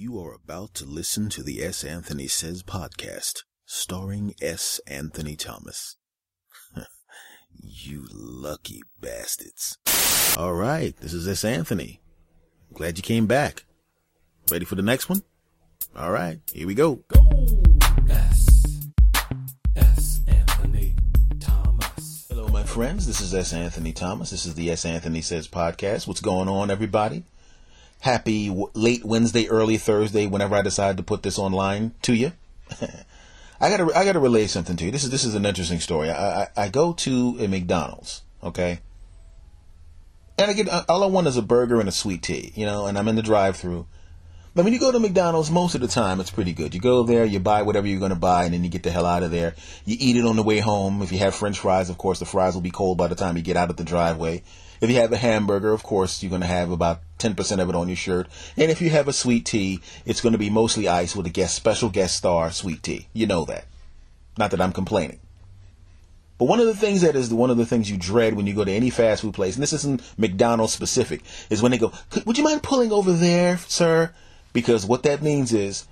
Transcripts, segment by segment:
You are about to listen to the S. Anthony Says podcast, starring S. Anthony Thomas. you lucky bastards. All right, this is S. Anthony. Glad you came back. Ready for the next one? All right, here we go. Go! S. S. Anthony Thomas. Hello, my friends. This is S. Anthony Thomas. This is the S. Anthony Says podcast. What's going on, everybody? Happy late Wednesday, early Thursday, whenever I decide to put this online to you. I gotta, I gotta relay something to you. This is, this is an interesting story. I, I, I go to a McDonald's, okay? And I get, all I want is a burger and a sweet tea, you know, and I'm in the drive through but when you go to McDonald's, most of the time it's pretty good. You go there, you buy whatever you're going to buy, and then you get the hell out of there. You eat it on the way home. If you have French fries, of course, the fries will be cold by the time you get out of the driveway. If you have a hamburger, of course, you're going to have about 10% of it on your shirt. And if you have a sweet tea, it's going to be mostly ice with a guest, special guest star sweet tea. You know that. Not that I'm complaining. But one of the things that is one of the things you dread when you go to any fast food place, and this isn't McDonald's specific, is when they go, "Would you mind pulling over there, sir?" Because what that means is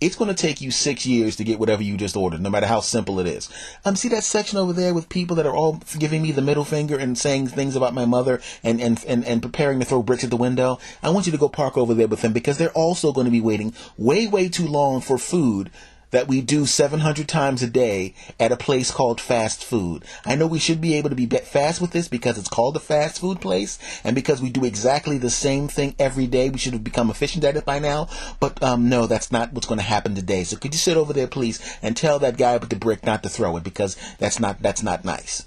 it's going to take you six years to get whatever you just ordered, no matter how simple it is. Um, see that section over there with people that are all giving me the middle finger and saying things about my mother and, and, and, and preparing to throw bricks at the window? I want you to go park over there with them because they're also going to be waiting way, way too long for food that we do 700 times a day at a place called fast food. I know we should be able to be fast with this because it's called a fast food place and because we do exactly the same thing every day. We should have become efficient at it by now. But um, no, that's not what's going to happen today. So could you sit over there, please, and tell that guy with the brick not to throw it because that's not that's not nice.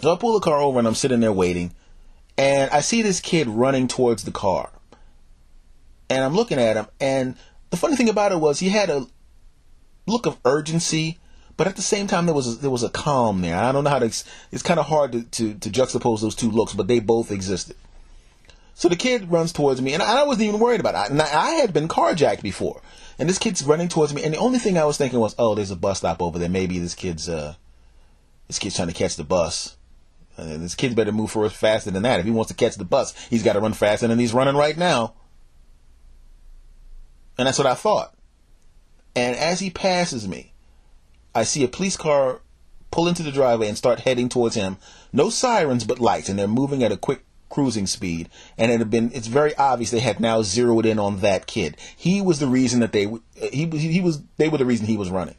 So I pull the car over and I'm sitting there waiting, and I see this kid running towards the car, and I'm looking at him and the funny thing about it was he had a look of urgency, but at the same time there was a, there was a calm there. I don't know how to. It's kind of hard to, to, to juxtapose those two looks, but they both existed. So the kid runs towards me, and I wasn't even worried about it. And I had been carjacked before, and this kid's running towards me, and the only thing I was thinking was, "Oh, there's a bus stop over there. Maybe this kid's uh, this kid's trying to catch the bus." And this kid better move for us faster than that. If he wants to catch the bus, he's got to run faster than he's running right now. And that's what I thought. And as he passes me, I see a police car pull into the driveway and start heading towards him. No sirens, but lights, and they're moving at a quick cruising speed. And it had been, it's very obvious they had now zeroed in on that kid. He was the reason that they, he, he was, they were the reason he was running.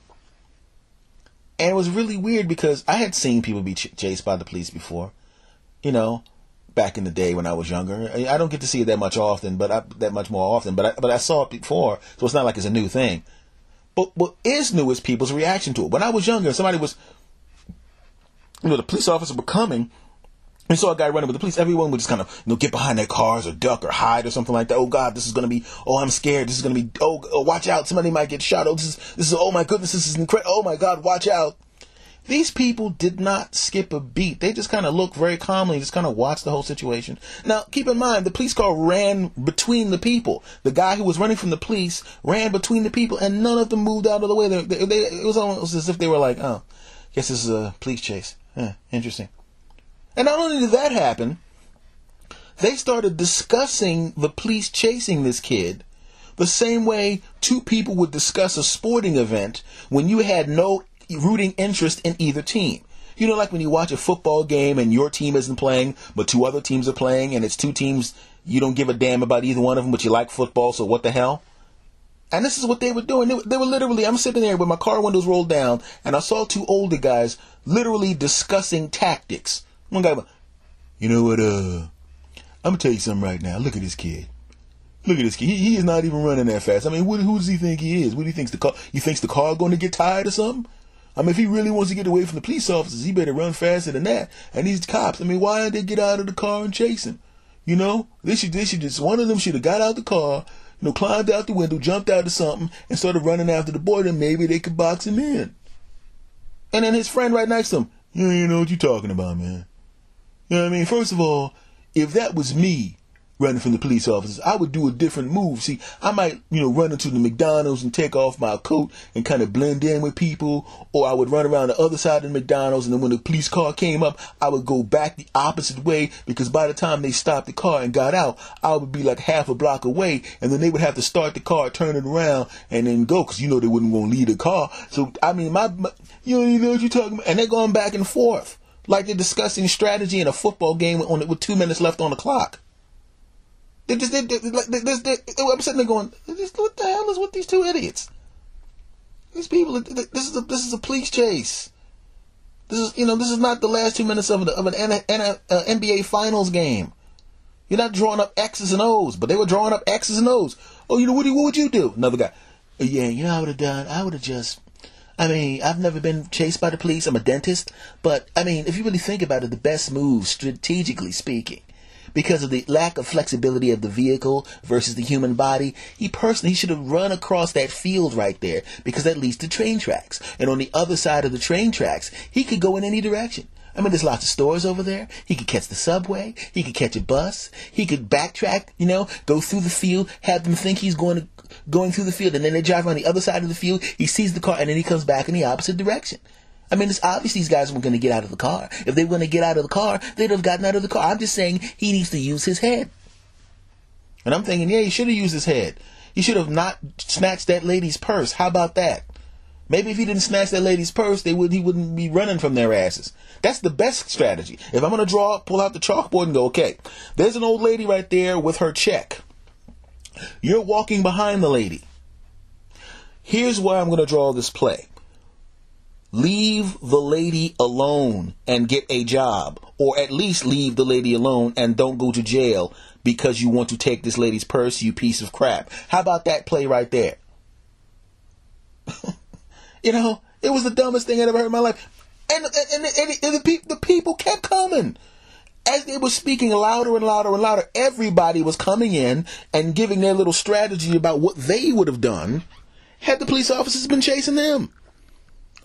And it was really weird because I had seen people be ch- chased by the police before. You know, back in the day when I was younger. I don't get to see it that much often, but I, that much more often. But I, but I saw it before, so it's not like it's a new thing. But what is new is people's reaction to it. When I was younger, somebody was, you know, the police officer were coming. We saw a guy running with the police. Everyone would just kind of, you know, get behind their cars or duck or hide or something like that. Oh God, this is going to be. Oh, I'm scared. This is going to be. Oh, oh, watch out! Somebody might get shot. Oh, this is. This is. Oh my goodness, this is incredible. Oh my God, watch out! These people did not skip a beat. They just kind of looked very calmly, just kind of watched the whole situation. Now, keep in mind, the police car ran between the people. The guy who was running from the police ran between the people, and none of them moved out of the way. They, they, they, it was almost as if they were like, oh, guess this is a police chase. Huh, interesting. And not only did that happen, they started discussing the police chasing this kid the same way two people would discuss a sporting event when you had no rooting interest in either team. You know, like when you watch a football game and your team isn't playing, but two other teams are playing, and it's two teams you don't give a damn about either one of them, but you like football, so what the hell? And this is what they were doing. They, were literally, I'm sitting there with my car windows rolled down, and I saw two older guys literally discussing tactics. One guy, you know what, uh, I'm gonna tell you something right now. Look at this kid. Look at this kid. He, he is not even running that fast. I mean, what, who does he think he is? What do he thinks the car? He thinks the car going to get tired or something? I mean, if he really wants to get away from the police officers, he better run faster than that. And these cops, I mean, why didn't they get out of the car and chase him? You know, they should, they should just, one of them should have got out the car, you know, climbed out the window, jumped out of something, and started running after the boy, then maybe they could box him in. And then his friend right next to him, you, you know what you're talking about, man. You know what I mean? First of all, if that was me, running from the police officers. I would do a different move. See, I might, you know, run into the McDonald's and take off my coat and kind of blend in with people, or I would run around the other side of the McDonald's, and then when the police car came up, I would go back the opposite way because by the time they stopped the car and got out, I would be like half a block away, and then they would have to start the car, turn it around, and then go because you know they wouldn't want to leave the car. So I mean, my, my you don't even know what you're talking about, and they're going back and forth like they're discussing strategy in a football game on with two minutes left on the clock. They just, they, like, they, they, they, sitting going, what the hell is with these two idiots? These people, this is a, this is a police chase. This is, you know, this is not the last two minutes of, an, of an N, N, uh, NBA Finals game. You're not drawing up X's and O's, but they were drawing up X's and O's. Oh, you know, what, what would you do? Another guy. Yeah, you know, I would have done. I would have just. I mean, I've never been chased by the police. I'm a dentist, but I mean, if you really think about it, the best move, strategically speaking, because of the lack of flexibility of the vehicle versus the human body, he personally he should have run across that field right there because that leads to train tracks. And on the other side of the train tracks, he could go in any direction. I mean, there's lots of stores over there. He could catch the subway. He could catch a bus. He could backtrack, you know, go through the field, have them think he's going to, going through the field, and then they drive on the other side of the field. He sees the car, and then he comes back in the opposite direction. I mean, it's obvious these guys weren't going to get out of the car. If they were going to get out of the car, they'd have gotten out of the car. I'm just saying he needs to use his head. And I'm thinking, yeah, he should have used his head. He should have not snatched that lady's purse. How about that? Maybe if he didn't snatch that lady's purse, they would he wouldn't be running from their asses. That's the best strategy. If I'm gonna draw, pull out the chalkboard and go, okay, there's an old lady right there with her check. You're walking behind the lady. Here's where I'm gonna draw this play. Leave the lady alone and get a job, or at least leave the lady alone and don't go to jail because you want to take this lady's purse, you piece of crap. How about that play right there? You know, it was the dumbest thing I'd ever heard in my life. And, and, and, and, and the, pe- the people kept coming. As they were speaking louder and louder and louder, everybody was coming in and giving their little strategy about what they would have done had the police officers been chasing them.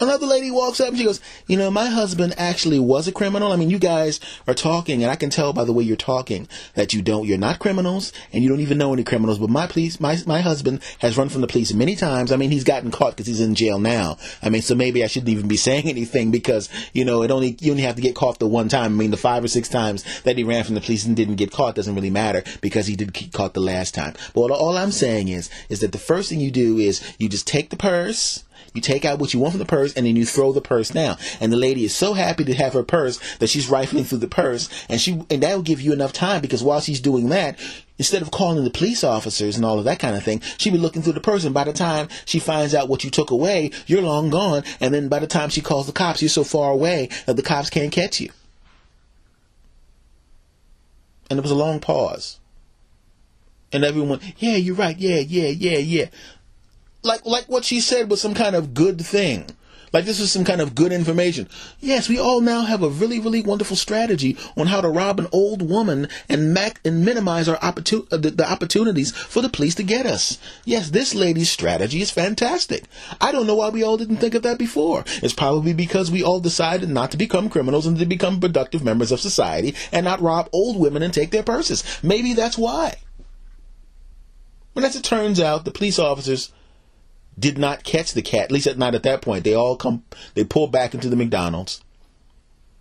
Another lady walks up and she goes, You know, my husband actually was a criminal. I mean, you guys are talking, and I can tell by the way you're talking that you don't, you're not criminals, and you don't even know any criminals. But my police, my, my husband has run from the police many times. I mean, he's gotten caught because he's in jail now. I mean, so maybe I shouldn't even be saying anything because, you know, it only, you only have to get caught the one time. I mean, the five or six times that he ran from the police and didn't get caught doesn't really matter because he did get caught the last time. But all I'm saying is, is that the first thing you do is you just take the purse, you take out what you want from the purse and then you throw the purse down. And the lady is so happy to have her purse that she's rifling through the purse and she and that will give you enough time because while she's doing that, instead of calling the police officers and all of that kind of thing, she'll be looking through the purse and by the time she finds out what you took away, you're long gone and then by the time she calls the cops, you're so far away that the cops can't catch you. And there was a long pause. And everyone, yeah, you're right, yeah, yeah, yeah, yeah like like what she said was some kind of good thing. Like this was some kind of good information. Yes, we all now have a really, really wonderful strategy on how to rob an old woman and mac- and minimize our opportun- uh, the, the opportunities for the police to get us. Yes, this lady's strategy is fantastic. I don't know why we all didn't think of that before. It's probably because we all decided not to become criminals and to become productive members of society and not rob old women and take their purses. Maybe that's why. But as it turns out, the police officers did not catch the cat, at least not at that point. They all come, they pull back into the McDonald's.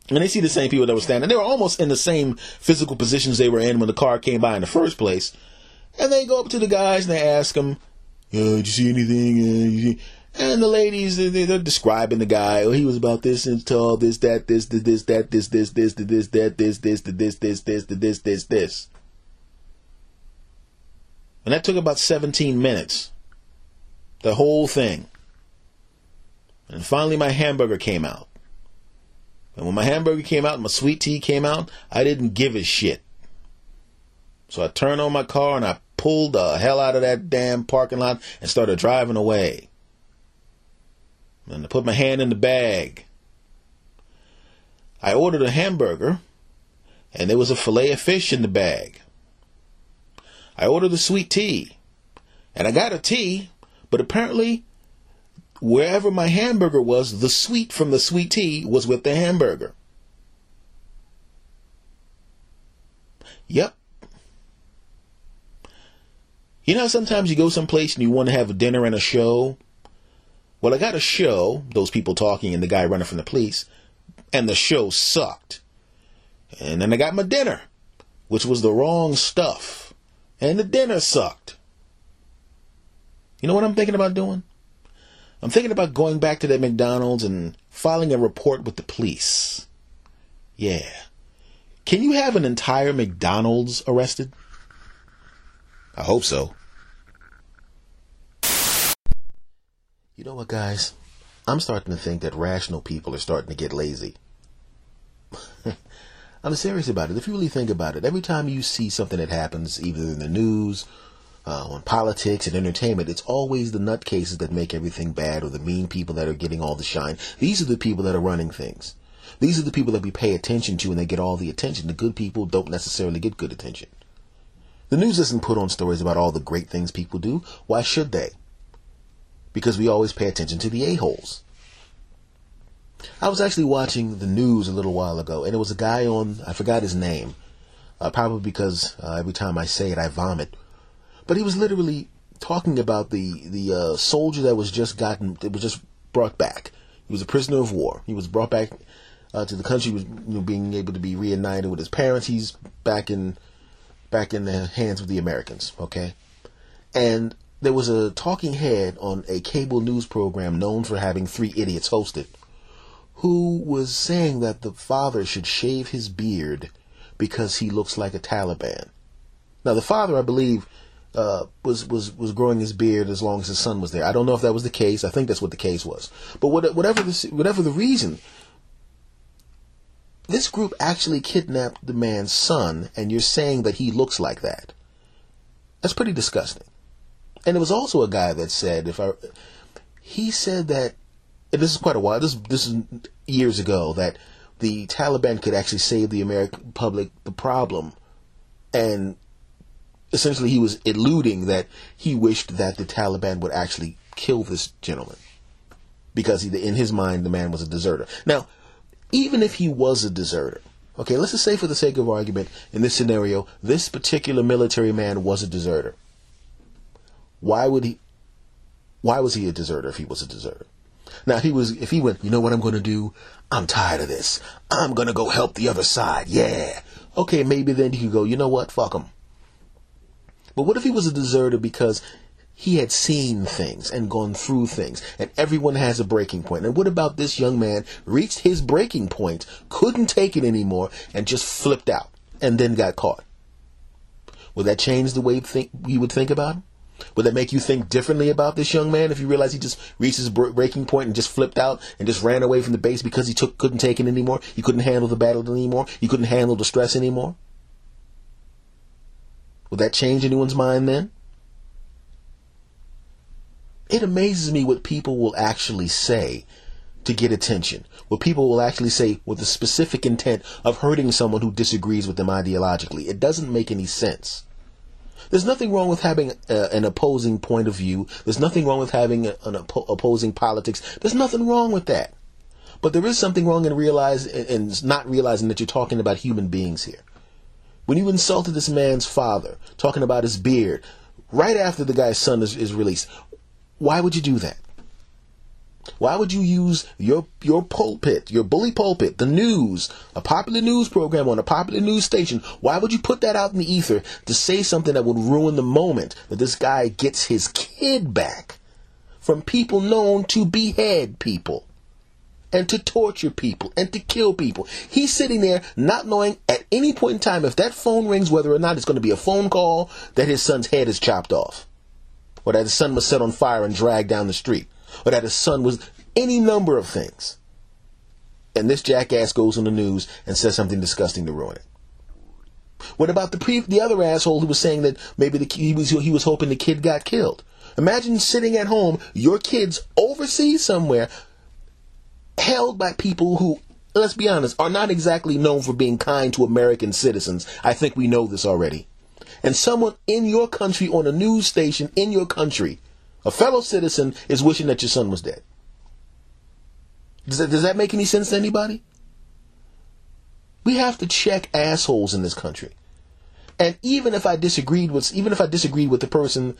And they see the same people that were standing. They were almost in the same physical positions they were in when the car came by in the first place. And they go up to the guys and they ask them, "Yo, did you see anything?" And the ladies, they're describing the guy. Oh, he was about this and tall, this, that, this, this, that, this, this, this, this, this, that, this, this, this, this, this, this, this, this, this, this, this. And that took about 17 minutes. The whole thing. And finally, my hamburger came out. And when my hamburger came out, and my sweet tea came out, I didn't give a shit. So I turned on my car and I pulled the hell out of that damn parking lot and started driving away. And I put my hand in the bag. I ordered a hamburger and there was a fillet of fish in the bag. I ordered the sweet tea and I got a tea but apparently, wherever my hamburger was, the sweet from the sweet tea was with the hamburger. Yep. You know, sometimes you go someplace and you want to have a dinner and a show. Well, I got a show, those people talking and the guy running from the police, and the show sucked. And then I got my dinner, which was the wrong stuff, and the dinner sucked. You know what I'm thinking about doing? I'm thinking about going back to that McDonald's and filing a report with the police. Yeah. Can you have an entire McDonald's arrested? I hope so. You know what, guys? I'm starting to think that rational people are starting to get lazy. I'm serious about it. If you really think about it, every time you see something that happens, either in the news, uh, on politics and entertainment, it's always the nutcases that make everything bad or the mean people that are getting all the shine. These are the people that are running things. These are the people that we pay attention to and they get all the attention. The good people don't necessarily get good attention. The news doesn't put on stories about all the great things people do. Why should they? because we always pay attention to the a-holes. I was actually watching the news a little while ago, and it was a guy on, I forgot his name, uh, probably because uh, every time I say it, I vomit. But he was literally talking about the, the uh, soldier that was just gotten, that was just brought back. He was a prisoner of war. He was brought back uh, to the country, was you know, being able to be reunited with his parents. He's back in, back in the hands of the Americans, okay? And there was a talking head on a cable news program known for having three idiots hosted who was saying that the father should shave his beard because he looks like a Taliban. Now, the father, I believe, uh, was was was growing his beard as long as his son was there. I don't know if that was the case. I think that's what the case was. But what, whatever the whatever the reason, this group actually kidnapped the man's son, and you're saying that he looks like that. That's pretty disgusting. And there was also a guy that said, if I, he said that, and this is quite a while, this, this is years ago, that the Taliban could actually save the American public the problem. And essentially he was alluding that he wished that the Taliban would actually kill this gentleman. Because he, in his mind, the man was a deserter. Now, even if he was a deserter, okay, let's just say for the sake of argument, in this scenario, this particular military man was a deserter. Why would he? Why was he a deserter if he was a deserter? Now, if he was, if he went, you know what I'm going to do? I'm tired of this. I'm going to go help the other side. Yeah. Okay, maybe then he could go, you know what? Fuck him. But what if he was a deserter because he had seen things and gone through things, and everyone has a breaking point. And what about this young man reached his breaking point, couldn't take it anymore, and just flipped out, and then got caught? Would that change the way you, think, you would think about him? Would that make you think differently about this young man if you realize he just reached his breaking point and just flipped out and just ran away from the base because he took couldn't take it anymore? He couldn't handle the battle anymore. He couldn't handle the stress anymore. Would that change anyone's mind then? It amazes me what people will actually say to get attention. What people will actually say with the specific intent of hurting someone who disagrees with them ideologically. It doesn't make any sense. There's nothing wrong with having a, an opposing point of view. There's nothing wrong with having a, an oppo- opposing politics. There's nothing wrong with that. But there is something wrong in realize in not realizing that you're talking about human beings here. When you insulted this man's father, talking about his beard, right after the guy's son is, is released, why would you do that? Why would you use your your pulpit, your bully pulpit, the news, a popular news program on a popular news station? Why would you put that out in the ether to say something that would ruin the moment that this guy gets his kid back from people known to behead people and to torture people and to kill people? He's sitting there not knowing at any point in time if that phone rings whether or not it's going to be a phone call that his son's head is chopped off or that his son was set on fire and dragged down the street or that his son was any number of things. And this jackass goes on the news and says something disgusting to ruin it. What about the pre- the other asshole who was saying that maybe the, he was he was hoping the kid got killed? Imagine sitting at home, your kids overseas somewhere, held by people who, let's be honest, are not exactly known for being kind to American citizens. I think we know this already. And someone in your country on a news station in your country a fellow citizen is wishing that your son was dead. Does that, does that make any sense to anybody? We have to check assholes in this country. And even if I disagreed with, even if I disagreed with the person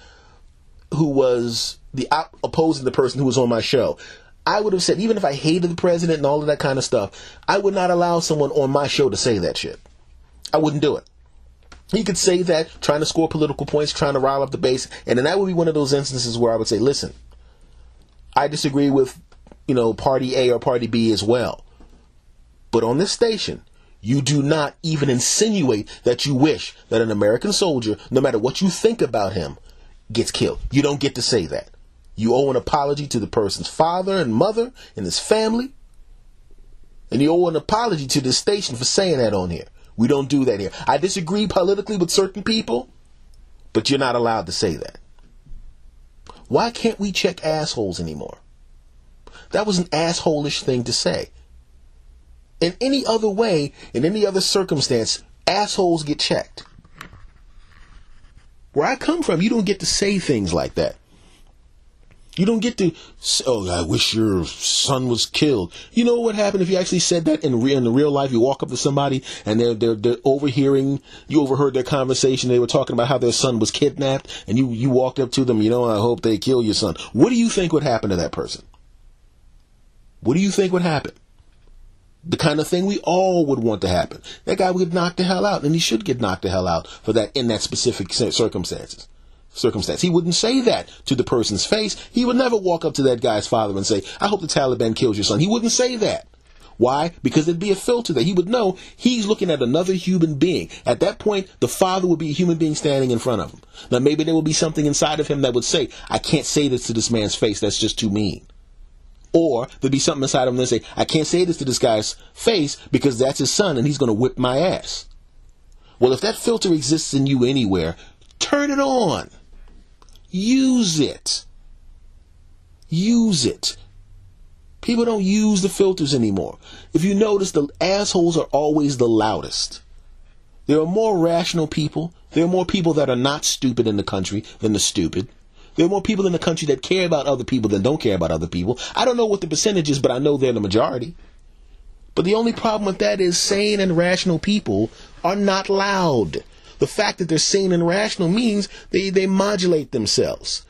who was the op- opposing the person who was on my show, I would have said, even if I hated the president and all of that kind of stuff, I would not allow someone on my show to say that shit. I wouldn't do it. He could say that trying to score political points, trying to rile up the base, and then that would be one of those instances where I would say, listen, I disagree with, you know, party A or party B as well. But on this station, you do not even insinuate that you wish that an American soldier, no matter what you think about him, gets killed. You don't get to say that. You owe an apology to the person's father and mother and his family. And you owe an apology to the station for saying that on here. We don't do that here. I disagree politically with certain people, but you're not allowed to say that. Why can't we check assholes anymore? That was an assholish thing to say. In any other way, in any other circumstance, assholes get checked. Where I come from, you don't get to say things like that. You don't get to, oh, I wish your son was killed. You know what happened if you actually said that in real, in the real life? You walk up to somebody and they're, they're, they're overhearing, you overheard their conversation. They were talking about how their son was kidnapped and you, you walked up to them, you know, I hope they kill your son. What do you think would happen to that person? What do you think would happen? The kind of thing we all would want to happen. That guy would get knocked the hell out and he should get knocked the hell out for that in that specific circumstances circumstance. He wouldn't say that to the person's face. He would never walk up to that guy's father and say, I hope the Taliban kills your son. He wouldn't say that. Why? Because there'd be a filter that He would know he's looking at another human being. At that point, the father would be a human being standing in front of him. Now, maybe there would be something inside of him that would say, I can't say this to this man's face. That's just too mean. Or there'd be something inside of him that say, I can't say this to this guy's face because that's his son and he's going to whip my ass. Well, if that filter exists in you anywhere, turn it on. Use it. Use it. People don't use the filters anymore. If you notice, the assholes are always the loudest. There are more rational people. There are more people that are not stupid in the country than the stupid. There are more people in the country that care about other people than don't care about other people. I don't know what the percentage is, but I know they're the majority. But the only problem with that is sane and rational people are not loud. The fact that they're sane and rational means they, they modulate themselves.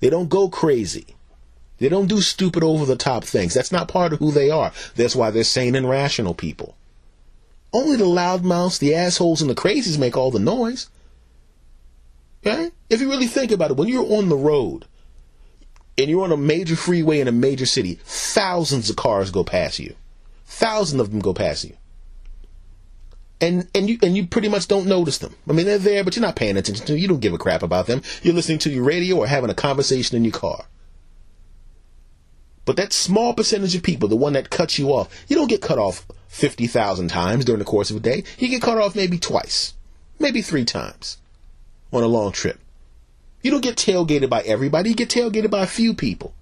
They don't go crazy. They don't do stupid over the top things. That's not part of who they are. That's why they're sane and rational people. Only the loudmouths, the assholes, and the crazies make all the noise. Okay? If you really think about it, when you're on the road and you're on a major freeway in a major city, thousands of cars go past you. Thousands of them go past you and and you and you pretty much don't notice them. I mean, they're there, but you're not paying attention to them. You don't give a crap about them. You're listening to your radio or having a conversation in your car. But that small percentage of people, the one that cuts you off, you don't get cut off fifty thousand times during the course of a day. You get cut off maybe twice, maybe three times on a long trip. You don't get tailgated by everybody. You get tailgated by a few people.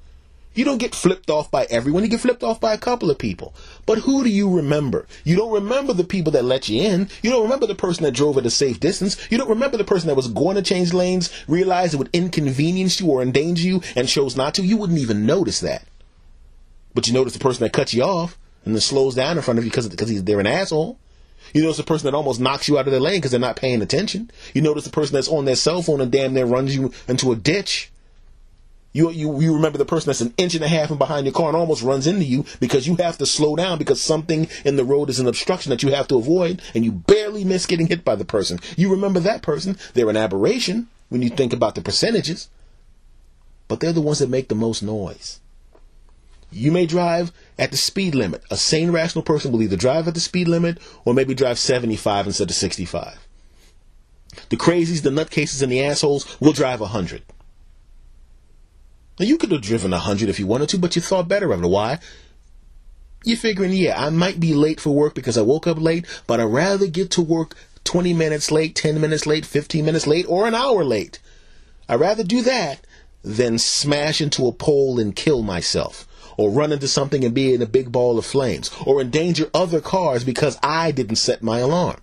You don't get flipped off by everyone. You get flipped off by a couple of people. But who do you remember? You don't remember the people that let you in. You don't remember the person that drove at a safe distance. You don't remember the person that was going to change lanes, realized it would inconvenience you or endanger you, and chose not to. You wouldn't even notice that. But you notice the person that cuts you off and then slows down in front of you because because they're an asshole. You notice the person that almost knocks you out of their lane because they're not paying attention. You notice the person that's on their cell phone and damn near runs you into a ditch. You, you, you remember the person that's an inch and a half in behind your car and almost runs into you because you have to slow down because something in the road is an obstruction that you have to avoid and you barely miss getting hit by the person. You remember that person. They're an aberration when you think about the percentages, but they're the ones that make the most noise. You may drive at the speed limit. A sane, rational person will either drive at the speed limit or maybe drive 75 instead of 65. The crazies, the nutcases, and the assholes will drive 100. Now you could have driven a hundred if you wanted to, but you thought better of it. Why? You're figuring, yeah, I might be late for work because I woke up late, but I'd rather get to work 20 minutes late, 10 minutes late, 15 minutes late, or an hour late. I'd rather do that than smash into a pole and kill myself, or run into something and be in a big ball of flames, or endanger other cars because I didn't set my alarm.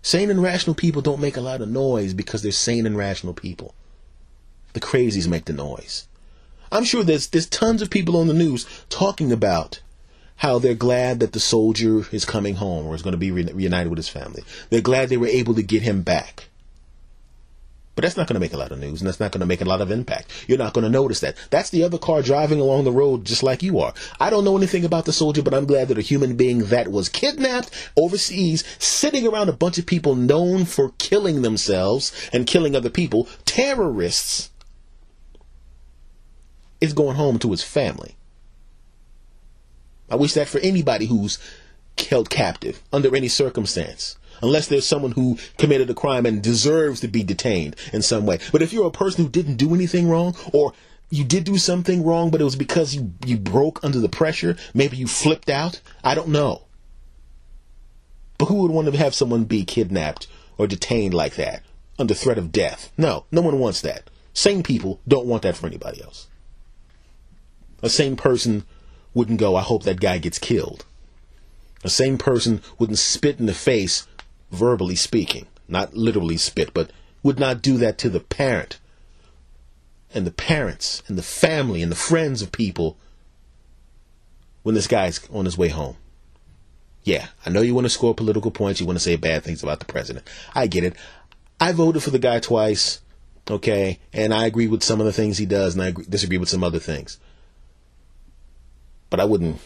Sane and rational people don't make a lot of noise because they're sane and rational people. The crazies make the noise. I'm sure there's there's tons of people on the news talking about how they're glad that the soldier is coming home or is going to be re- reunited with his family. They're glad they were able to get him back. But that's not going to make a lot of news and that's not going to make a lot of impact. You're not going to notice that. That's the other car driving along the road just like you are. I don't know anything about the soldier, but I'm glad that a human being that was kidnapped overseas, sitting around a bunch of people known for killing themselves and killing other people, terrorists, is going home to his family. I wish that for anybody who's held captive under any circumstance. Unless there's someone who committed a crime and deserves to be detained in some way. But if you're a person who didn't do anything wrong, or you did do something wrong, but it was because you, you broke under the pressure, maybe you flipped out, I don't know. But who would want to have someone be kidnapped or detained like that under threat of death? No, no one wants that. Sane people don't want that for anybody else. A sane person wouldn't go, I hope that guy gets killed. A sane person wouldn't spit in the face, verbally speaking, not literally spit, but would not do that to the parent and the parents and the family and the friends of people when this guy's on his way home. Yeah, I know you want to score political points, you want to say bad things about the president. I get it. I voted for the guy twice, okay, and I agree with some of the things he does, and I agree, disagree with some other things. But I wouldn't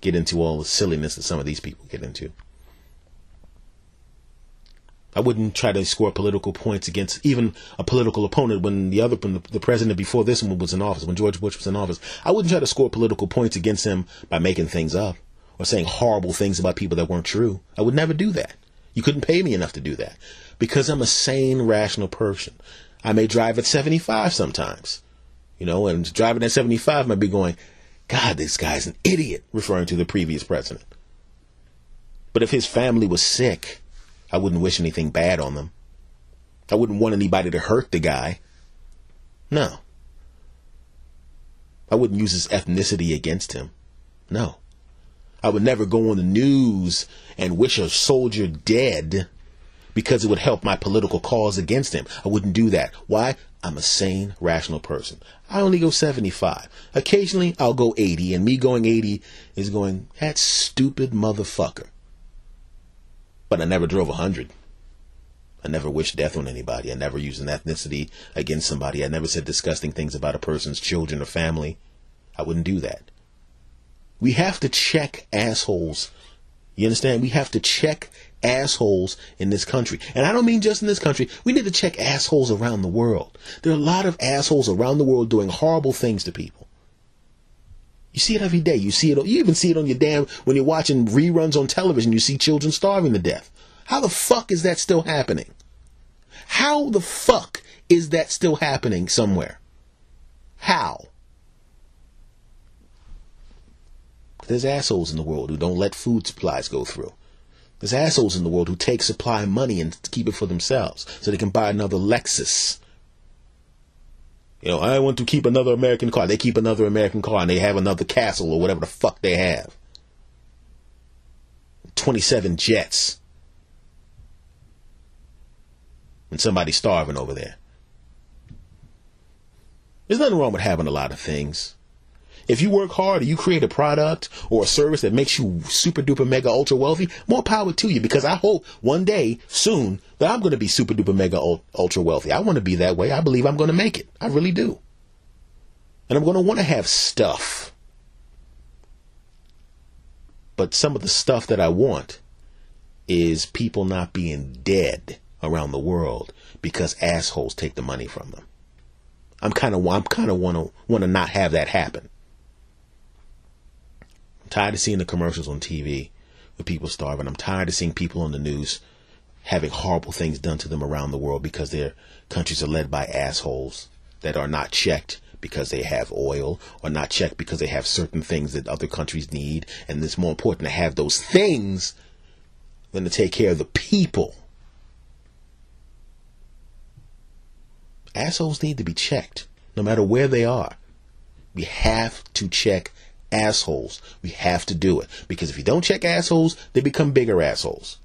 get into all the silliness that some of these people get into. I wouldn't try to score political points against even a political opponent when the other, when the, president before this one was in office, when George Bush was in office. I wouldn't try to score political points against him by making things up or saying horrible things about people that weren't true. I would never do that. You couldn't pay me enough to do that because I'm a sane, rational person. I may drive at 75 sometimes, you know, and driving at 75 might be going, God, this guy's an idiot, referring to the previous president. But if his family was sick, I wouldn't wish anything bad on them. I wouldn't want anybody to hurt the guy. No. I wouldn't use his ethnicity against him. No. I would never go on the news and wish a soldier dead because it would help my political cause against him. I wouldn't do that. Why? I'm a sane, rational person. I only go 75. Occasionally, I'll go 80, and me going 80 is going, that stupid motherfucker. But I never drove 100. I never wished death on anybody. I never used an ethnicity against somebody. I never said disgusting things about a person's children or family. I wouldn't do that. We have to check assholes. You understand? We have to check assholes in this country. And I don't mean just in this country. We need to check assholes around the world. There are a lot of assholes around the world doing horrible things to people. You see it every day. You see it. You even see it on your damn when you're watching reruns on television. You see children starving to death. How the fuck is that still happening? How the fuck is that still happening somewhere? How? There's assholes in the world who don't let food supplies go through. There's assholes in the world who take supply money and keep it for themselves so they can buy another Lexus. You know, I want to keep another American car. They keep another American car and they have another castle or whatever the fuck they have. 27 jets. And somebody's starving over there. There's nothing wrong with having a lot of things. If you work hard or you create a product or a service that makes you super duper mega ultra wealthy, more power to you because I hope one day soon that I'm going to be super duper mega ultra wealthy. I want to be that way. I believe I'm going to make it. I really do. And I'm going to want to have stuff. But some of the stuff that I want is people not being dead around the world because assholes take the money from them. I'm kind of I'm kind of want to want to not have that happen. Tired of seeing the commercials on TV with people starving. I'm tired of seeing people on the news having horrible things done to them around the world because their countries are led by assholes that are not checked because they have oil or not checked because they have certain things that other countries need. And it's more important to have those things than to take care of the people. Assholes need to be checked no matter where they are. We have to check assholes. We have to do it. Because if you don't check assholes, they become bigger assholes.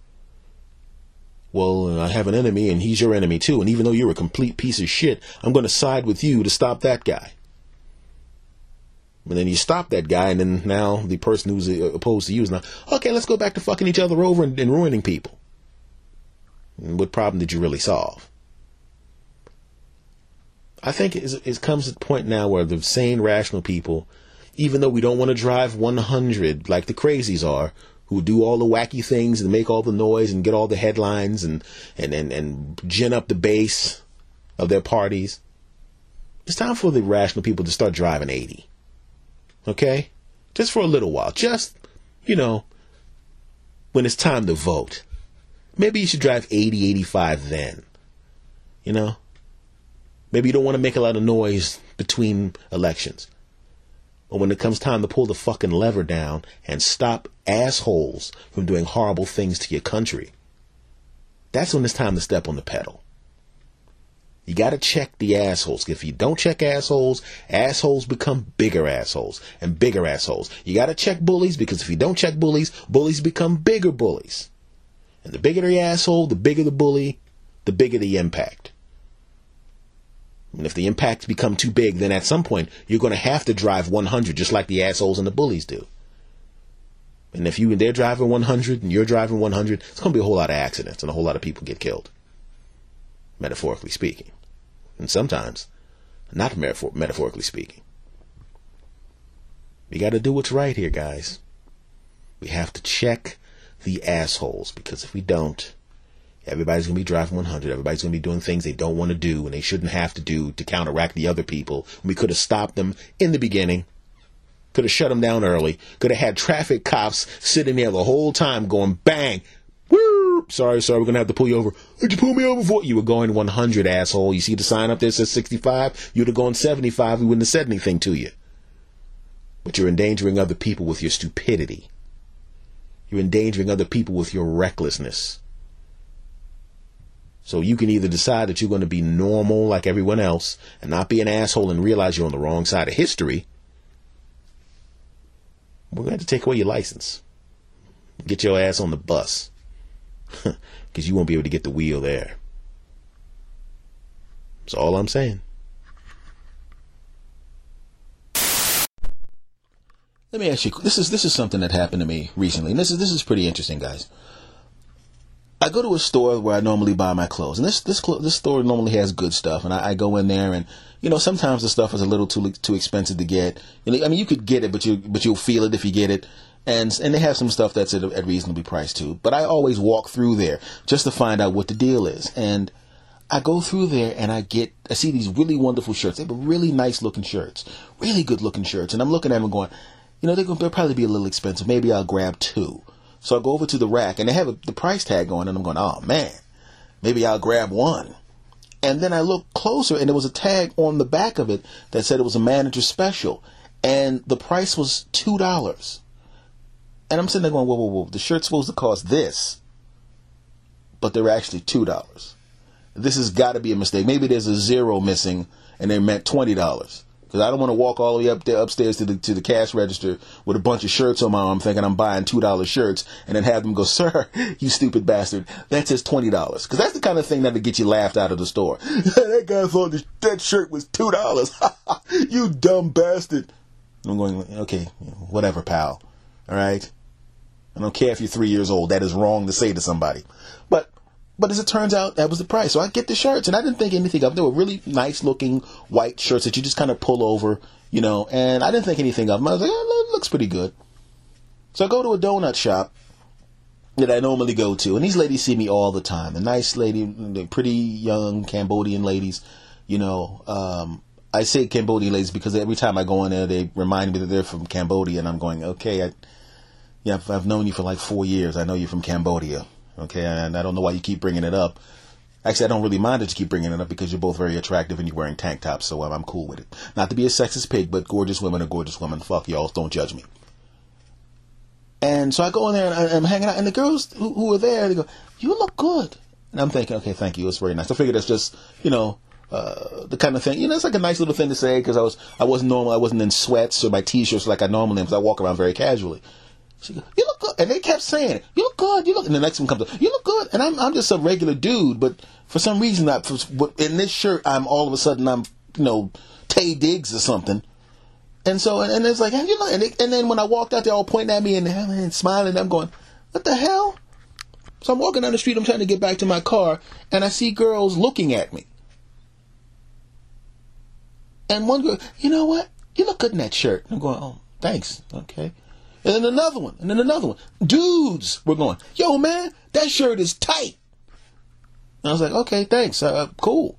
Well, I have an enemy and he's your enemy too. And even though you're a complete piece of shit, I'm going to side with you to stop that guy. And then you stop that guy, and then now the person who's uh, opposed to you is now, okay, let's go back to fucking each other over and, and ruining people. And what problem did you really solve? I think it, it comes to the point now where the sane, rational people, even though we don't want to drive 100 like the crazies are, who do all the wacky things and make all the noise and get all the headlines and, and, and, and gin up the base of their parties. It's time for the rational people to start driving 80. Okay? Just for a little while. Just, you know, when it's time to vote. Maybe you should drive 80, 85 then. You know? Maybe you don't want to make a lot of noise between elections. But when it comes time to pull the fucking lever down and stop assholes from doing horrible things to your country, that's when it's time to step on the pedal. You gotta check the assholes. If you don't check assholes, assholes become bigger assholes and bigger assholes. You gotta check bullies because if you don't check bullies, bullies become bigger bullies. And the bigger the asshole, the bigger the bully, the bigger the impact. And if the impacts become too big, then at some point you're going to have to drive 100, just like the assholes and the bullies do. And if you and they're driving 100 and you're driving 100, it's going to be a whole lot of accidents and a whole lot of people get killed, metaphorically speaking, and sometimes not metaphor- metaphorically speaking. We got to do what's right here, guys. We have to check the assholes because if we don't, Everybody's going to be driving 100. Everybody's going to be doing things they don't want to do and they shouldn't have to do to counteract the other people. We could have stopped them in the beginning. Could have shut them down early. Could have had traffic cops sitting there the whole time going bang. Woo! Sorry, sorry, we're going to have to pull you over. Did you pull me over for? You were going 100, asshole. You see the sign up there says 65? You'd have gone 75. We wouldn't have said anything to you. But you're endangering other people with your stupidity. You're endangering other people with your recklessness. So you can either decide that you're going to be normal like everyone else and not be an asshole and realize you're on the wrong side of history. We're going to have to take away your license. Get your ass on the bus. Because you won't be able to get the wheel there. That's all I'm saying. Let me ask you. This is this is something that happened to me recently, and this is this is pretty interesting, guys. I go to a store where I normally buy my clothes, and this this this store normally has good stuff, and I, I, go in there, and you know sometimes the stuff is a little too too expensive to get. You know, I mean, you could get it, but you but you'll feel it if you get it, and and they have some stuff that's at, at reasonably priced too. But I always walk through there just to find out what the deal is, and I go through there and I get I see these really wonderful shirts. They have really nice looking shirts, really good looking shirts, and I'm looking at them going, you know, they're going to probably be a little expensive. Maybe I'll grab two. So I go over to the rack and they have a, the price tag on, and I'm going, oh man, maybe I'll grab one. And then I look closer, and there was a tag on the back of it that said it was a manager special, and the price was two dollars. And I'm sitting there going, whoa, whoa, whoa! The shirt's supposed to cost this, but they're actually two dollars. This has got to be a mistake. Maybe there's a zero missing, and they meant twenty dollars. Because I don't want to walk all the way up there upstairs to the to the cash register with a bunch of shirts on my arm, thinking I'm buying two dollar shirts, and then have them go, "Sir, you stupid bastard, that's says twenty dollars." Because that's the kind of thing that'll get you laughed out of the store. that guy thought this, that shirt was two dollars. you dumb bastard. I'm going, okay, whatever, pal. All right. I don't care if you're three years old. That is wrong to say to somebody. But but as it turns out, that was the price. So I get the shirts, and I didn't think anything of them. They were really nice looking white shirts that you just kind of pull over, you know, and I didn't think anything of them. I was like, oh, looks pretty good. So I go to a donut shop that I normally go to, and these ladies see me all the time. The nice lady, the pretty young Cambodian ladies, you know. Um, I say Cambodian ladies because every time I go in there, they remind me that they're from Cambodia, and I'm going, okay, I, yeah, I've known you for like four years. I know you're from Cambodia. Okay, and I don't know why you keep bringing it up. Actually, I don't really mind that you keep bringing it up because you're both very attractive and you're wearing tank tops, so I'm, I'm cool with it. Not to be a sexist pig, but gorgeous women are gorgeous women. Fuck y'all, don't judge me. And so I go in there and I, am hanging out, and the girls who, are there, they go, "You look good," and I'm thinking, "Okay, thank you, it's very nice." I figured it's just, you know, uh, the kind of thing, you know, it's like a nice little thing to say because I was, I wasn't normal, I wasn't in sweats or my t-shirts like I normally am because I walk around very casually. She goes, "You look good," and they kept saying it. You look good. You look. And the next one comes up. You look good. And I'm I'm just a regular dude, but for some reason, I, in this shirt, I'm all of a sudden I'm you know Taye Diggs or something. And so, and, and it's like, you know, and, they, and then when I walked out, they all pointing at me and, and smiling. I'm going, what the hell? So I'm walking down the street. I'm trying to get back to my car, and I see girls looking at me. And one girl, you know what? You look good in that shirt. I'm going, oh, thanks. Okay. And then another one, and then another one. Dudes were going, yo, man, that shirt is tight. And I was like, okay, thanks. Uh, cool.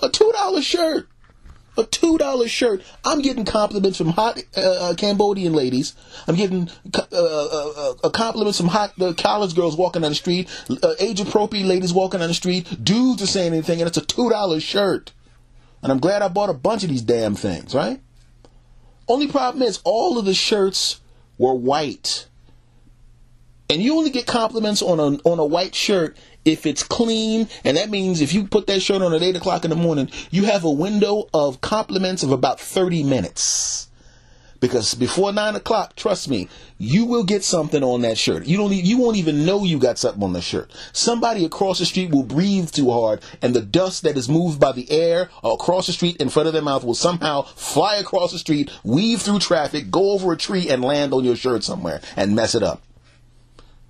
A $2 shirt. A $2 shirt. I'm getting compliments from hot uh, uh, Cambodian ladies. I'm getting uh, uh, uh, compliments from hot college girls walking down the street, age appropriate ladies walking down the street. Dudes are saying anything, and it's a $2 shirt. And I'm glad I bought a bunch of these damn things, right? Only problem is, all of the shirts were white. And you only get compliments on a, on a white shirt if it's clean, and that means if you put that shirt on at 8 o'clock in the morning, you have a window of compliments of about 30 minutes. Because before 9 o'clock, trust me, you will get something on that shirt. You don't, you won't even know you got something on the shirt. Somebody across the street will breathe too hard, and the dust that is moved by the air across the street in front of their mouth will somehow fly across the street, weave through traffic, go over a tree, and land on your shirt somewhere and mess it up.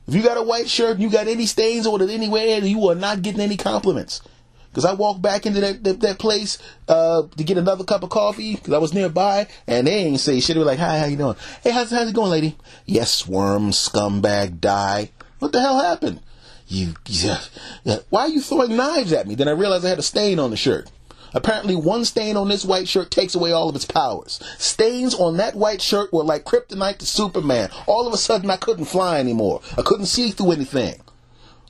If you got a white shirt and you got any stains on it anywhere, you are not getting any compliments. Because I walked back into that that, that place uh, to get another cup of coffee because I was nearby, and they ain't say shit. They were like, "Hi, how you doing? Hey, how's how's it going, lady? Yes, worm, scumbag, die. What the hell happened? You, yeah, yeah. Why are you throwing knives at me? Then I realized I had a stain on the shirt. Apparently, one stain on this white shirt takes away all of its powers. Stains on that white shirt were like kryptonite to Superman. All of a sudden, I couldn't fly anymore. I couldn't see through anything.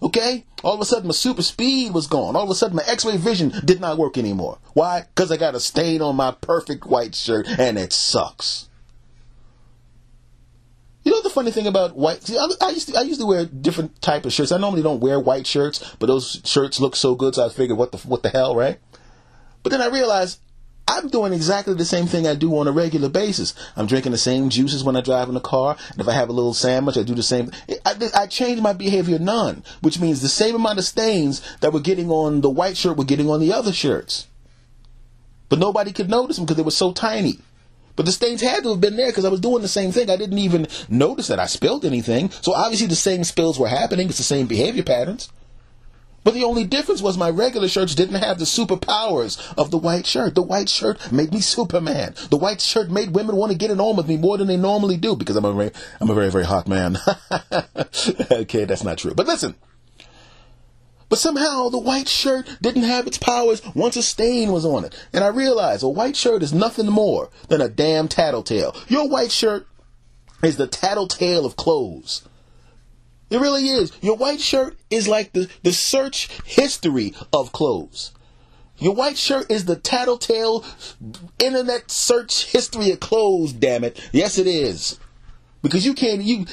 Okay? All of a sudden, my super speed was gone. All of a sudden, my x ray vision did not work anymore. Why? Because I got a stain on my perfect white shirt, and it sucks. You know the funny thing about white? See, I, I used to I used to wear different type of shirts. I normally don't wear white shirts, but those shirts look so good, so I figured, what the what the hell, right? But then I realized I'm doing exactly the same thing I do on a regular basis. I'm drinking the same juices when I drive in the car, and if I have a little sandwich, I do the same. I, I changed my behavior none, which means the same amount of stains that were getting on the white shirt were getting on the other shirts. But nobody could notice them because they were so tiny. But the stains had to have been there because I was doing the same thing. I didn't even notice that I spilled anything. So obviously the same spills were happening. It's the same behavior patterns. But the only difference was my regular shirts didn't have the superpowers of the white shirt. The white shirt made me Superman. The white shirt made women want to get it on with me more than they normally do because I'm a very, I'm a very, very hot man. okay, that's not true. But listen. But somehow the white shirt didn't have its powers once a stain was on it. And I realized a white shirt is nothing more than a damn tattletale. Your white shirt is the tattletale of clothes. It really is. Your white shirt is like the, the search history of clothes. Your white shirt is the tattletale internet search history of clothes, damn it. Yes, it is. Because you can't, you,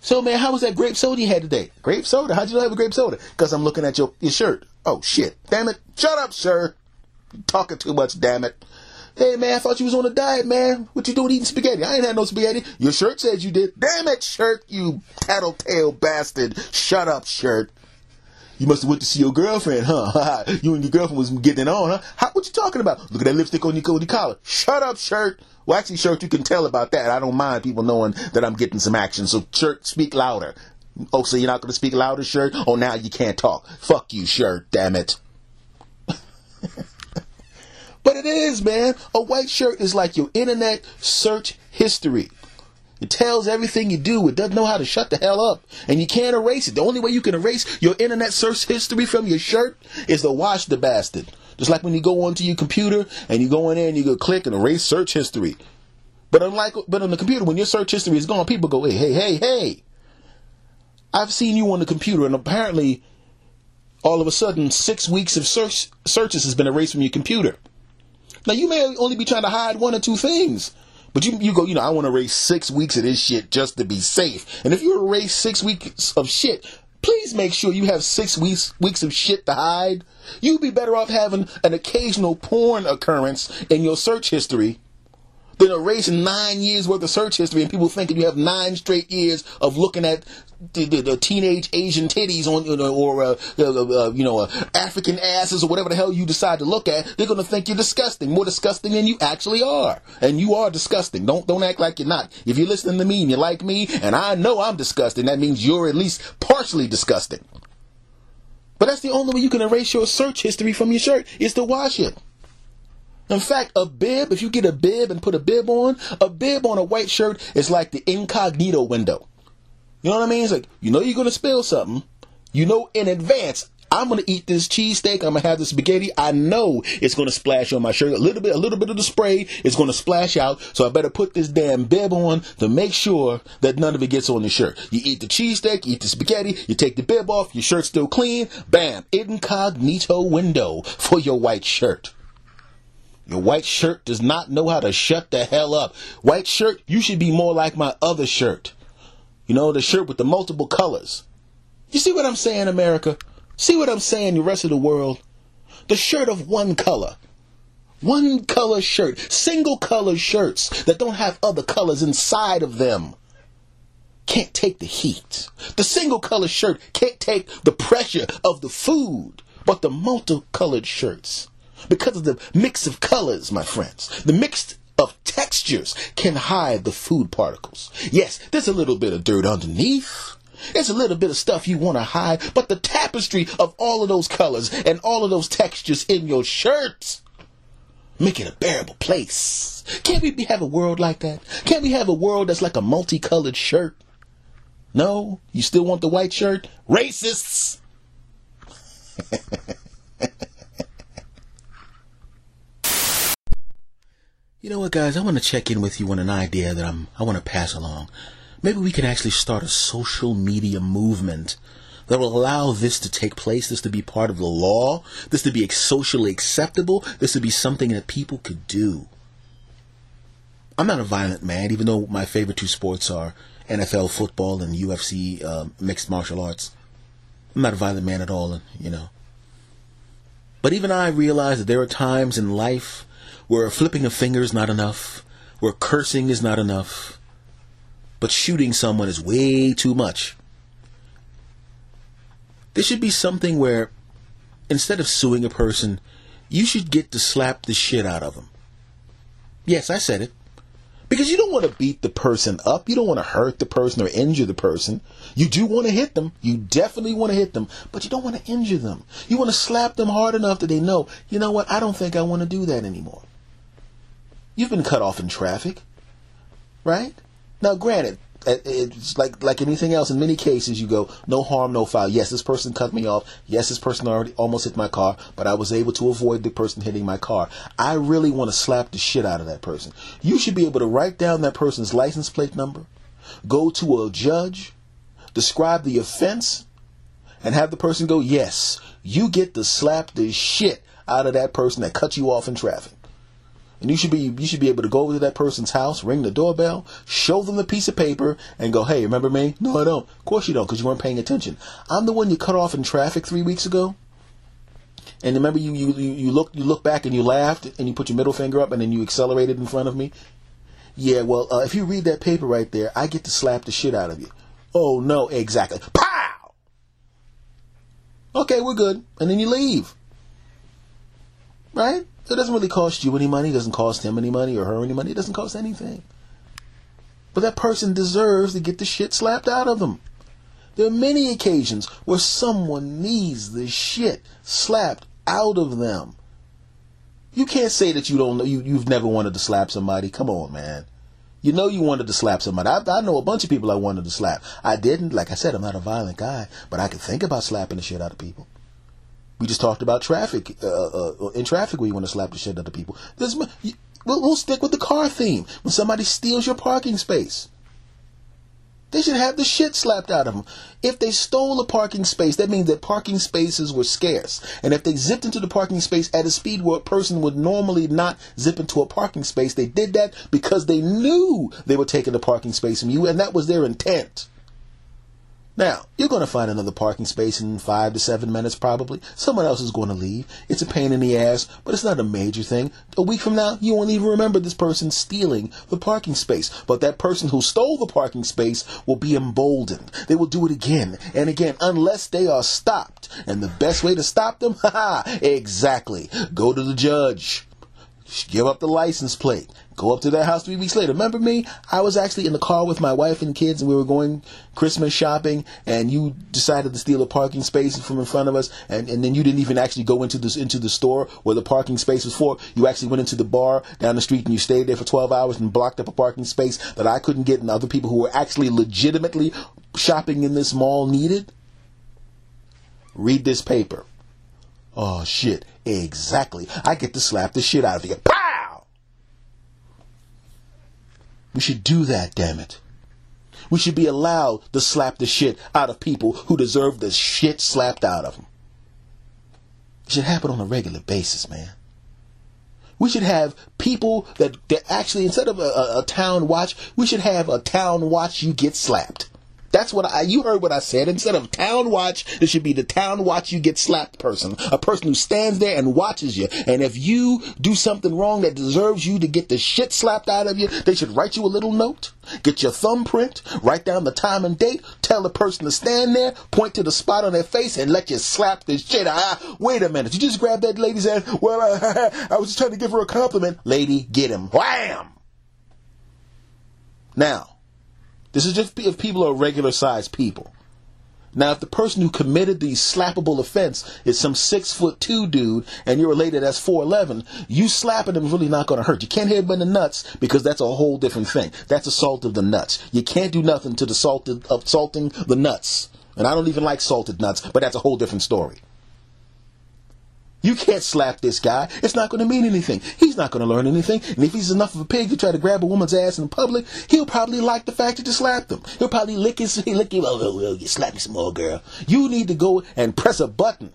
so man, how was that grape soda you had today? Grape soda? How'd you have a grape soda? Because I'm looking at your, your shirt. Oh shit. Damn it. Shut up, sir. You're talking too much, damn it. Hey man, I thought you was on a diet, man. What you doing eating spaghetti? I ain't had no spaghetti. Your shirt says you did. Damn it, shirt, you tattletale bastard. Shut up, shirt. You must have went to see your girlfriend, huh? you and your girlfriend was getting on, huh? How, what you talking about? Look at that lipstick on your, on your collar. Shut up, shirt. Well, actually, shirt, you can tell about that. I don't mind people knowing that I'm getting some action. So, shirt, speak louder. Oh, so you're not going to speak louder, shirt? Oh, now you can't talk. Fuck you, shirt. Damn it. But it is, man. A white shirt is like your internet search history. It tells everything you do. It doesn't know how to shut the hell up. And you can't erase it. The only way you can erase your internet search history from your shirt is to wash the bastard. Just like when you go onto your computer and you go in there and you go click and erase search history. But unlike but on the computer, when your search history is gone, people go, hey, hey, hey, hey. I've seen you on the computer and apparently all of a sudden six weeks of search searches has been erased from your computer. Now you may only be trying to hide one or two things. But you, you go, you know, I want to erase six weeks of this shit just to be safe. And if you erase six weeks of shit, please make sure you have six weeks weeks of shit to hide. You'd be better off having an occasional porn occurrence in your search history than erase nine years worth of search history and people thinking you have nine straight years of looking at the, the, the teenage Asian titties on, or, uh, uh, you know, uh, African asses or whatever the hell you decide to look at. They're to think you're disgusting, more disgusting than you actually are. And you are disgusting. Don't, don't act like you're not. If you're listening to me and you like me and I know I'm disgusting, that means you're at least partially disgusting. But that's the only way you can erase your search history from your shirt is to wash it. In fact, a bib, if you get a bib and put a bib on, a bib on a white shirt is like the incognito window. You know what I mean? It's like, you know you're going to spill something. You know in advance, I'm to eat this cheesesteak. I'm to have this spaghetti. I know it's to splash on my shirt. A little bit, a little bit of the spray is to splash out. So I better put this damn bib on to make sure that none of it gets on the shirt. You eat the cheesesteak, eat the spaghetti, you take the bib off, your shirt's still clean. Bam. Incognito window for your white shirt. Your white shirt does not know how to shut the hell up. White shirt, you should be more like my other shirt. You know, the shirt with the multiple colors. You see what I'm saying, America? See what I'm saying, the rest of the world? The shirt of one color. One color shirt. Single color shirts that don't have other colors inside of them. Can't take the heat. The single color shirt can't take the pressure of the food. But the multicolored shirts because of the mix of colors, my friends. The mix of textures can hide the food particles. Yes, there's a little bit of dirt underneath. There's a little bit of stuff you want to hide, but the tapestry of all of those colors and all of those textures in your shirt make it a bearable place. Can't we have a world like that? Can't we have a world that's like a multicolored shirt? No? You still want the white shirt? Racists! You know what, guys? I want to check in with you on an idea that I'm, I want to pass along. Maybe we can actually start a social media movement that will allow this to take place, this to be part of the law, this to be socially acceptable, this to be something that people could do. I'm not a violent man, even though my favorite two sports are NFL football and UFC uh, mixed martial arts. I'm not a violent man at all, you know. But even I realize that there are times in life where flipping a finger is not enough, where cursing is not enough, but shooting someone is way too much. This should be something where instead of suing a person, you should get to slap the shit out of them. Yes, I said it. Because you don't want to beat the person up. You don't want to hurt the person or injure the person. You do want to hit them. You definitely want to hit them, but you don't want to injure them. You want to slap them hard enough that they know, you know what, I don't think I want to do that anymore. You've been cut off in traffic, right? Now, granted, uh, it's like like anything else. In many cases, you go no harm, no foul. Yes, this person cut me off. Yes, this person already almost hit my car, but I was able to avoid the person hitting my car. I really want to slap the shit out of that person. You should be able to write down that person's license plate number, go to a judge, describe the offense, and have the person go, "Yes, you get to slap the shit out of that person that cut you off in traffic." And you should be you should be able to go over to that person's house, ring the doorbell, show them the piece of paper, and go, "Hey, remember me?" No, I don't. Of course you don't, because you weren't paying attention. I'm the one you cut off in traffic three weeks ago. And remember, you you you look you look back and you laughed and you put your middle finger up and then you accelerated in front of me. Yeah, well, uh, if you read that paper right there, I get to slap the shit out of you. Oh no, exactly. Pow. Okay, we're good, and then you leave. Right? It doesn't really cost you any money. It doesn't cost him any money or her any money. It doesn't cost anything. But that person deserves to get the shit slapped out of them. There are many occasions where someone needs the shit slapped out of them. You can't say that you don't know you, you've never wanted to slap somebody. Come on, man. You know you wanted to slap somebody. I, I know a bunch of people I wanted to slap. I didn't. Like I said, I'm not a violent guy, but I could think about slapping the shit out of people. We just talked about traffic. Uh, uh, in traffic, we want to slap the shit out of people. There's, we'll, we'll stick with the car theme. When somebody steals your parking space, they should have the shit slapped out of them. If they stole a parking space, that means that parking spaces were scarce. And if they zipped into the parking space at a speed where a person would normally not zip into a parking space, they did that because they knew they were taking the parking space from you, and that was their intent. Now, you're going to find another parking space in five to seven minutes, probably. Someone else is going to leave. It's a pain in the ass, but it's not a major thing. A week from now, you won't even remember this person stealing the parking space. But that person who stole the parking space will be emboldened. They will do it again and again unless they are stopped. And the best way to stop them? Haha, exactly. Go to the judge. Give up the license plate. Go up to their house three weeks later. Remember me? I was actually in the car with my wife and kids, and we were going Christmas shopping, and you decided to steal a parking space from in front of us, and, and then you didn't even actually go into this into the store where the parking space was for. You actually went into the bar down the street, and you stayed there for 12 hours and blocked up a parking space that I couldn't get, and other people who were actually legitimately shopping in this mall needed. Read this paper. Oh shit, exactly. I get to slap the shit out of you. Pow! We should do that, damn it. We should be allowed to slap the shit out of people who deserve the shit slapped out of them. It should happen on a regular basis, man. We should have people that, that actually, instead of a, a, town watch, we should have a town watch you get slapped. That's what I, you heard what I said. Instead of town watch, it should be the town watch you get slapped person. A person who stands there and watches you. And if you do something wrong that deserves you to get the shit slapped out of you, they should write you a little note, get your thumbprint, write down the time and date, tell the person to stand there, point to the spot on their face, and let you slap the shit out. Ah, wait a minute. You just grabbed that lady's hand. Well, I, I was just trying to give her a compliment. Lady, get him. Wham! Now, this is just if people are regular sized people. Now, if the person who committed the slappable offense is some six foot two dude and you're related as 4'11, you slapping him is really not going to hurt. You can't hit him in the nuts because that's a whole different thing. That's assault of the nuts. You can't do nothing to the salted, assaulting the nuts. And I don't even like salted nuts, but that's a whole different story. You can't slap this guy. It's not going to mean anything. He's not going to learn anything. And if he's enough of a pig to try to grab a woman's ass in public, he'll probably like the fact that you slapped him. He'll probably lick his, lick him. Oh, well, well, you slap me some more, girl. You need to go and press a button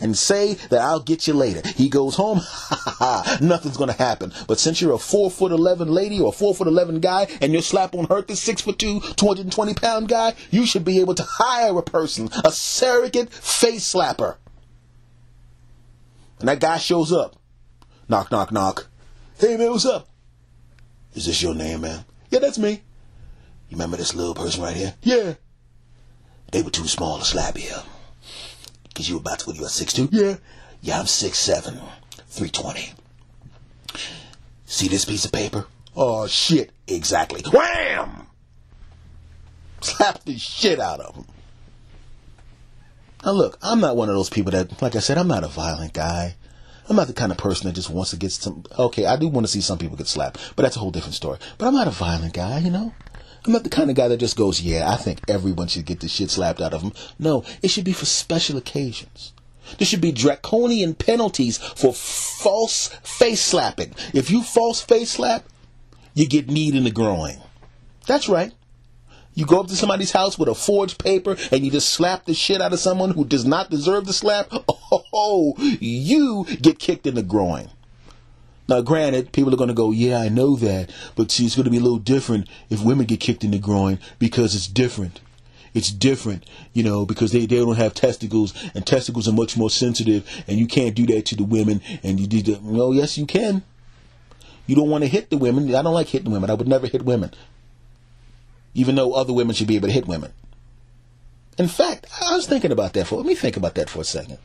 and say that I'll get you later. He goes home, ha ha ha, nothing's gonna happen. But since you're a four foot eleven lady or a four foot eleven guy and your slap won't hurt this six foot two, 220 pound guy, you should be able to hire a person, a surrogate face slapper. And that guy shows up. Knock, knock, knock. Hey man, what's up? Is this your name, man? Yeah, that's me. You remember this little person right here? Yeah. They were too small to slap you. Cause you were about to, what, you were 6'2"? Yeah. Yeah, I'm 6'7", 320. See this piece of paper? Oh shit, exactly. Wham! Slap the shit out of him. Now look, I'm not one of those people that, like I said, I'm not a violent guy. I'm not the kind of person that just wants to get some. Okay, I do want to see some people get slapped, but that's a whole different story. But I'm not a violent guy, you know. I'm not the kind of guy that just goes, yeah, I think everyone should get the shit slapped out of them. No, it should be for special occasions. There should be draconian penalties for false face slapping. If you false face slap, you get kneed in the groin. That's right. You go up to somebody's house with a forged paper and you just slap the shit out of someone who does not deserve the slap. Oh, you get kicked in the groin. Now, granted, people are going to go, yeah, I know that, but see, it's going to be a little different if women get kicked in the groin because it's different. It's different, you know, because they, they don't have testicles, and testicles are much more sensitive, and you can't do that to the women, and you that. No, yes, you can. You don't want to hit the women. I don't like hitting women. I would never hit women even though other women should be able to hit women. In fact, I was thinking about that for, let me think about that for a second.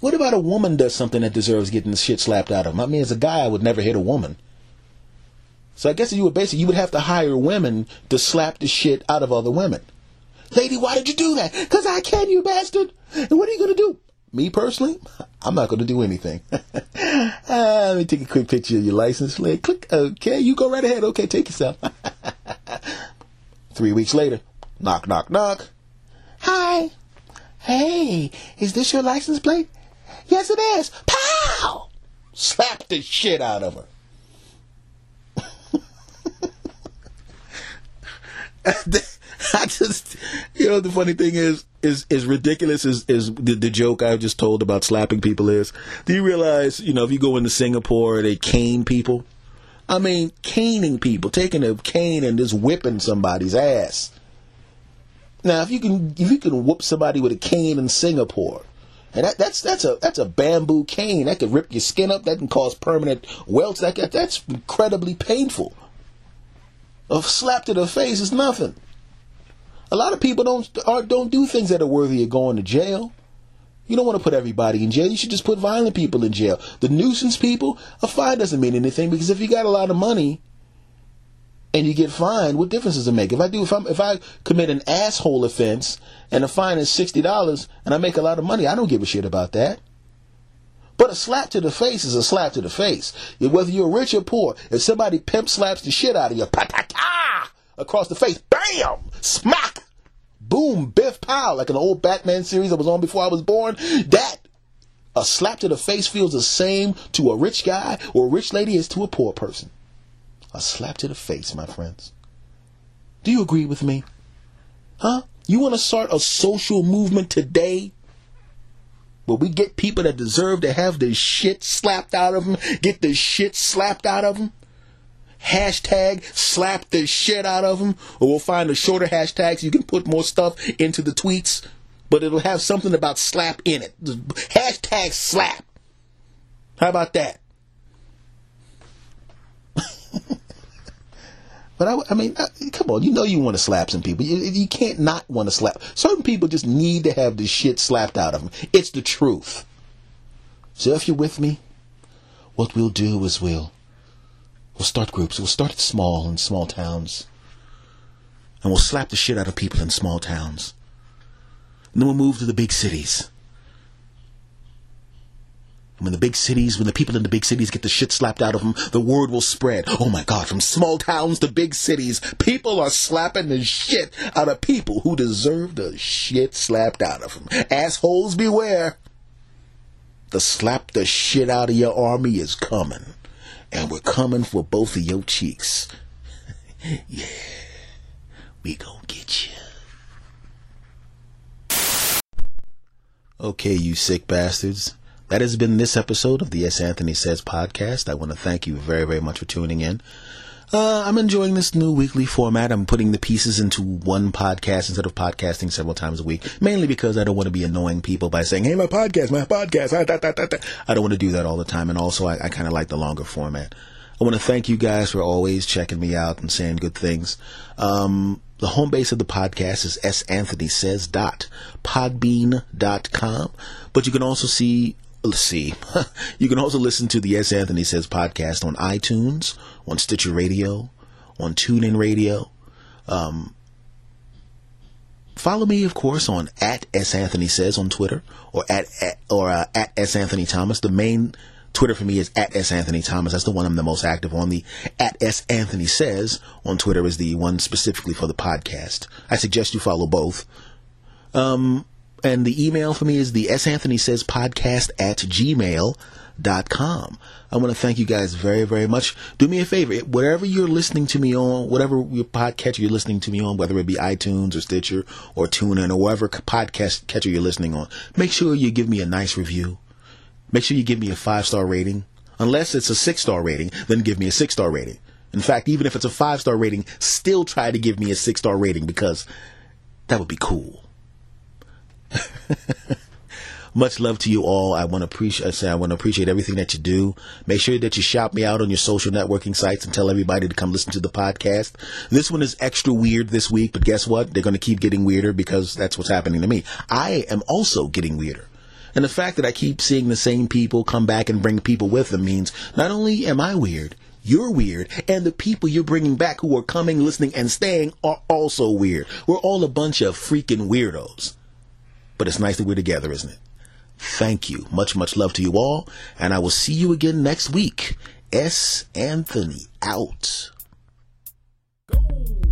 What about a woman does something that deserves getting the shit slapped out of them? I mean, as a guy, I would never hit a woman. So I guess you would basically, you would have to hire women to slap the shit out of other women. Lady, why did you do that? Cause I can, you bastard. And what are you gonna do? Me personally, I'm not gonna do anything. uh, let me take a quick picture of your license plate. Click, okay, you go right ahead. Okay, take yourself. Three weeks later, knock, knock, knock. Hi. Hey, is this your license plate? Yes, it is. Pow! Slap the shit out of her. I just, you know, the funny thing is, is is ridiculous as, as the, the joke I just told about slapping people is. Do you realize, you know, if you go into Singapore, they cane people? I mean, caning people, taking a cane and just whipping somebody's ass. Now, if you can if you can whoop somebody with a cane in Singapore, and that, that's that's a that's a bamboo cane that could rip your skin up, that can cause permanent welts. That that's incredibly painful. A slap to the face is nothing. A lot of people don't are, don't do things that are worthy of going to jail. You don't want to put everybody in jail. You should just put violent people in jail. The nuisance people, a fine doesn't mean anything because if you got a lot of money and you get fined, what difference does it make? If I do, if, if I commit an asshole offense and the fine is sixty dollars and I make a lot of money, I don't give a shit about that. But a slap to the face is a slap to the face. Whether you're rich or poor, if somebody pimp slaps the shit out of you, across the face, bam, smack, boom, biff, pow, like an old Batman series that was on before I was born. That a slap to the face feels the same to a rich guy or a rich lady as to a poor person. A slap to the face, my friends. Do you agree with me? Huh? You want to start a social movement today? Where we get people that deserve to have the shit slapped out of them, get the shit slapped out of them? Hashtag slap the shit out of them. Or we'll find a shorter hashtag so you can put more stuff into the tweets, but it'll have something about slap in it. Hashtag slap. How about that? But I, I mean, I, come on, you know you want to slap some people. You, you can't not want to slap. Certain people just need to have the shit slapped out of them. It's the truth. So if you're with me, what we'll do is we'll we'll start groups. We'll start small in small towns, and we'll slap the shit out of people in small towns. And then we'll move to the big cities. And When the big cities, when the people in the big cities get the shit slapped out of them, the word will spread. Oh my God, from small towns to big cities, people are slapping the shit out of people who deserve the shit slapped out of them. Assholes beware. The slap the shit out of your army is coming. And we're coming for both of your cheeks. yeah. We gonna get you. Okay, you sick bastards. That has been this episode of the S. Anthony Says podcast. I want to thank you very, very much for tuning in. Uh, I'm enjoying this new weekly format. I'm putting the pieces into one podcast instead of podcasting several times a week, mainly because I don't want to be annoying people by saying, hey, my podcast, my podcast. I don't want to do that all the time. And also, I, I kind of like the longer format. I want to thank you guys for always checking me out and saying good things. Um, the home base of the podcast is santhonysays.podbean.com, but you can also see let's see. you can also listen to the S. Anthony Says podcast on iTunes, on Stitcher Radio, on TuneIn Radio. Um, follow me, of course, on at S. Anthony Says on Twitter or at, at or uh, at S. Anthony Thomas. The main Twitter for me is at S. Anthony Thomas. That's the one I'm the most active on. The at S. Anthony Says on Twitter is the one specifically for the podcast. I suggest you follow both. Um, and the email for me is the S. Anthony Says podcast at gmail.com. I want to thank you guys very, very much. Do me a favor. Whatever you're listening to me on, whatever your podcast you're listening to me on, whether it be iTunes or Stitcher or TuneIn or whatever podcast catcher you're listening on, make sure you give me a nice review. Make sure you give me a five star rating. Unless it's a six star rating, then give me a six star rating. In fact, even if it's a five star rating, still try to give me a six star rating because that would be cool. Much love to you all. I want to appreciate. I say I want to appreciate everything that you do. Make sure that you shout me out on your social networking sites and tell everybody to come listen to the podcast. This one is extra weird this week, but guess what? They're going to keep getting weirder because that's what's happening to me. I am also getting weirder. And the fact that I keep seeing the same people come back and bring people with them means not only am I weird, you're weird, and the people you're bringing back who are coming, listening, and staying are also weird. We're all a bunch of freaking weirdos. But it's nice that we're together, isn't it? Thank you. Much, much love to you all. And I will see you again next week. S. Anthony out. Go.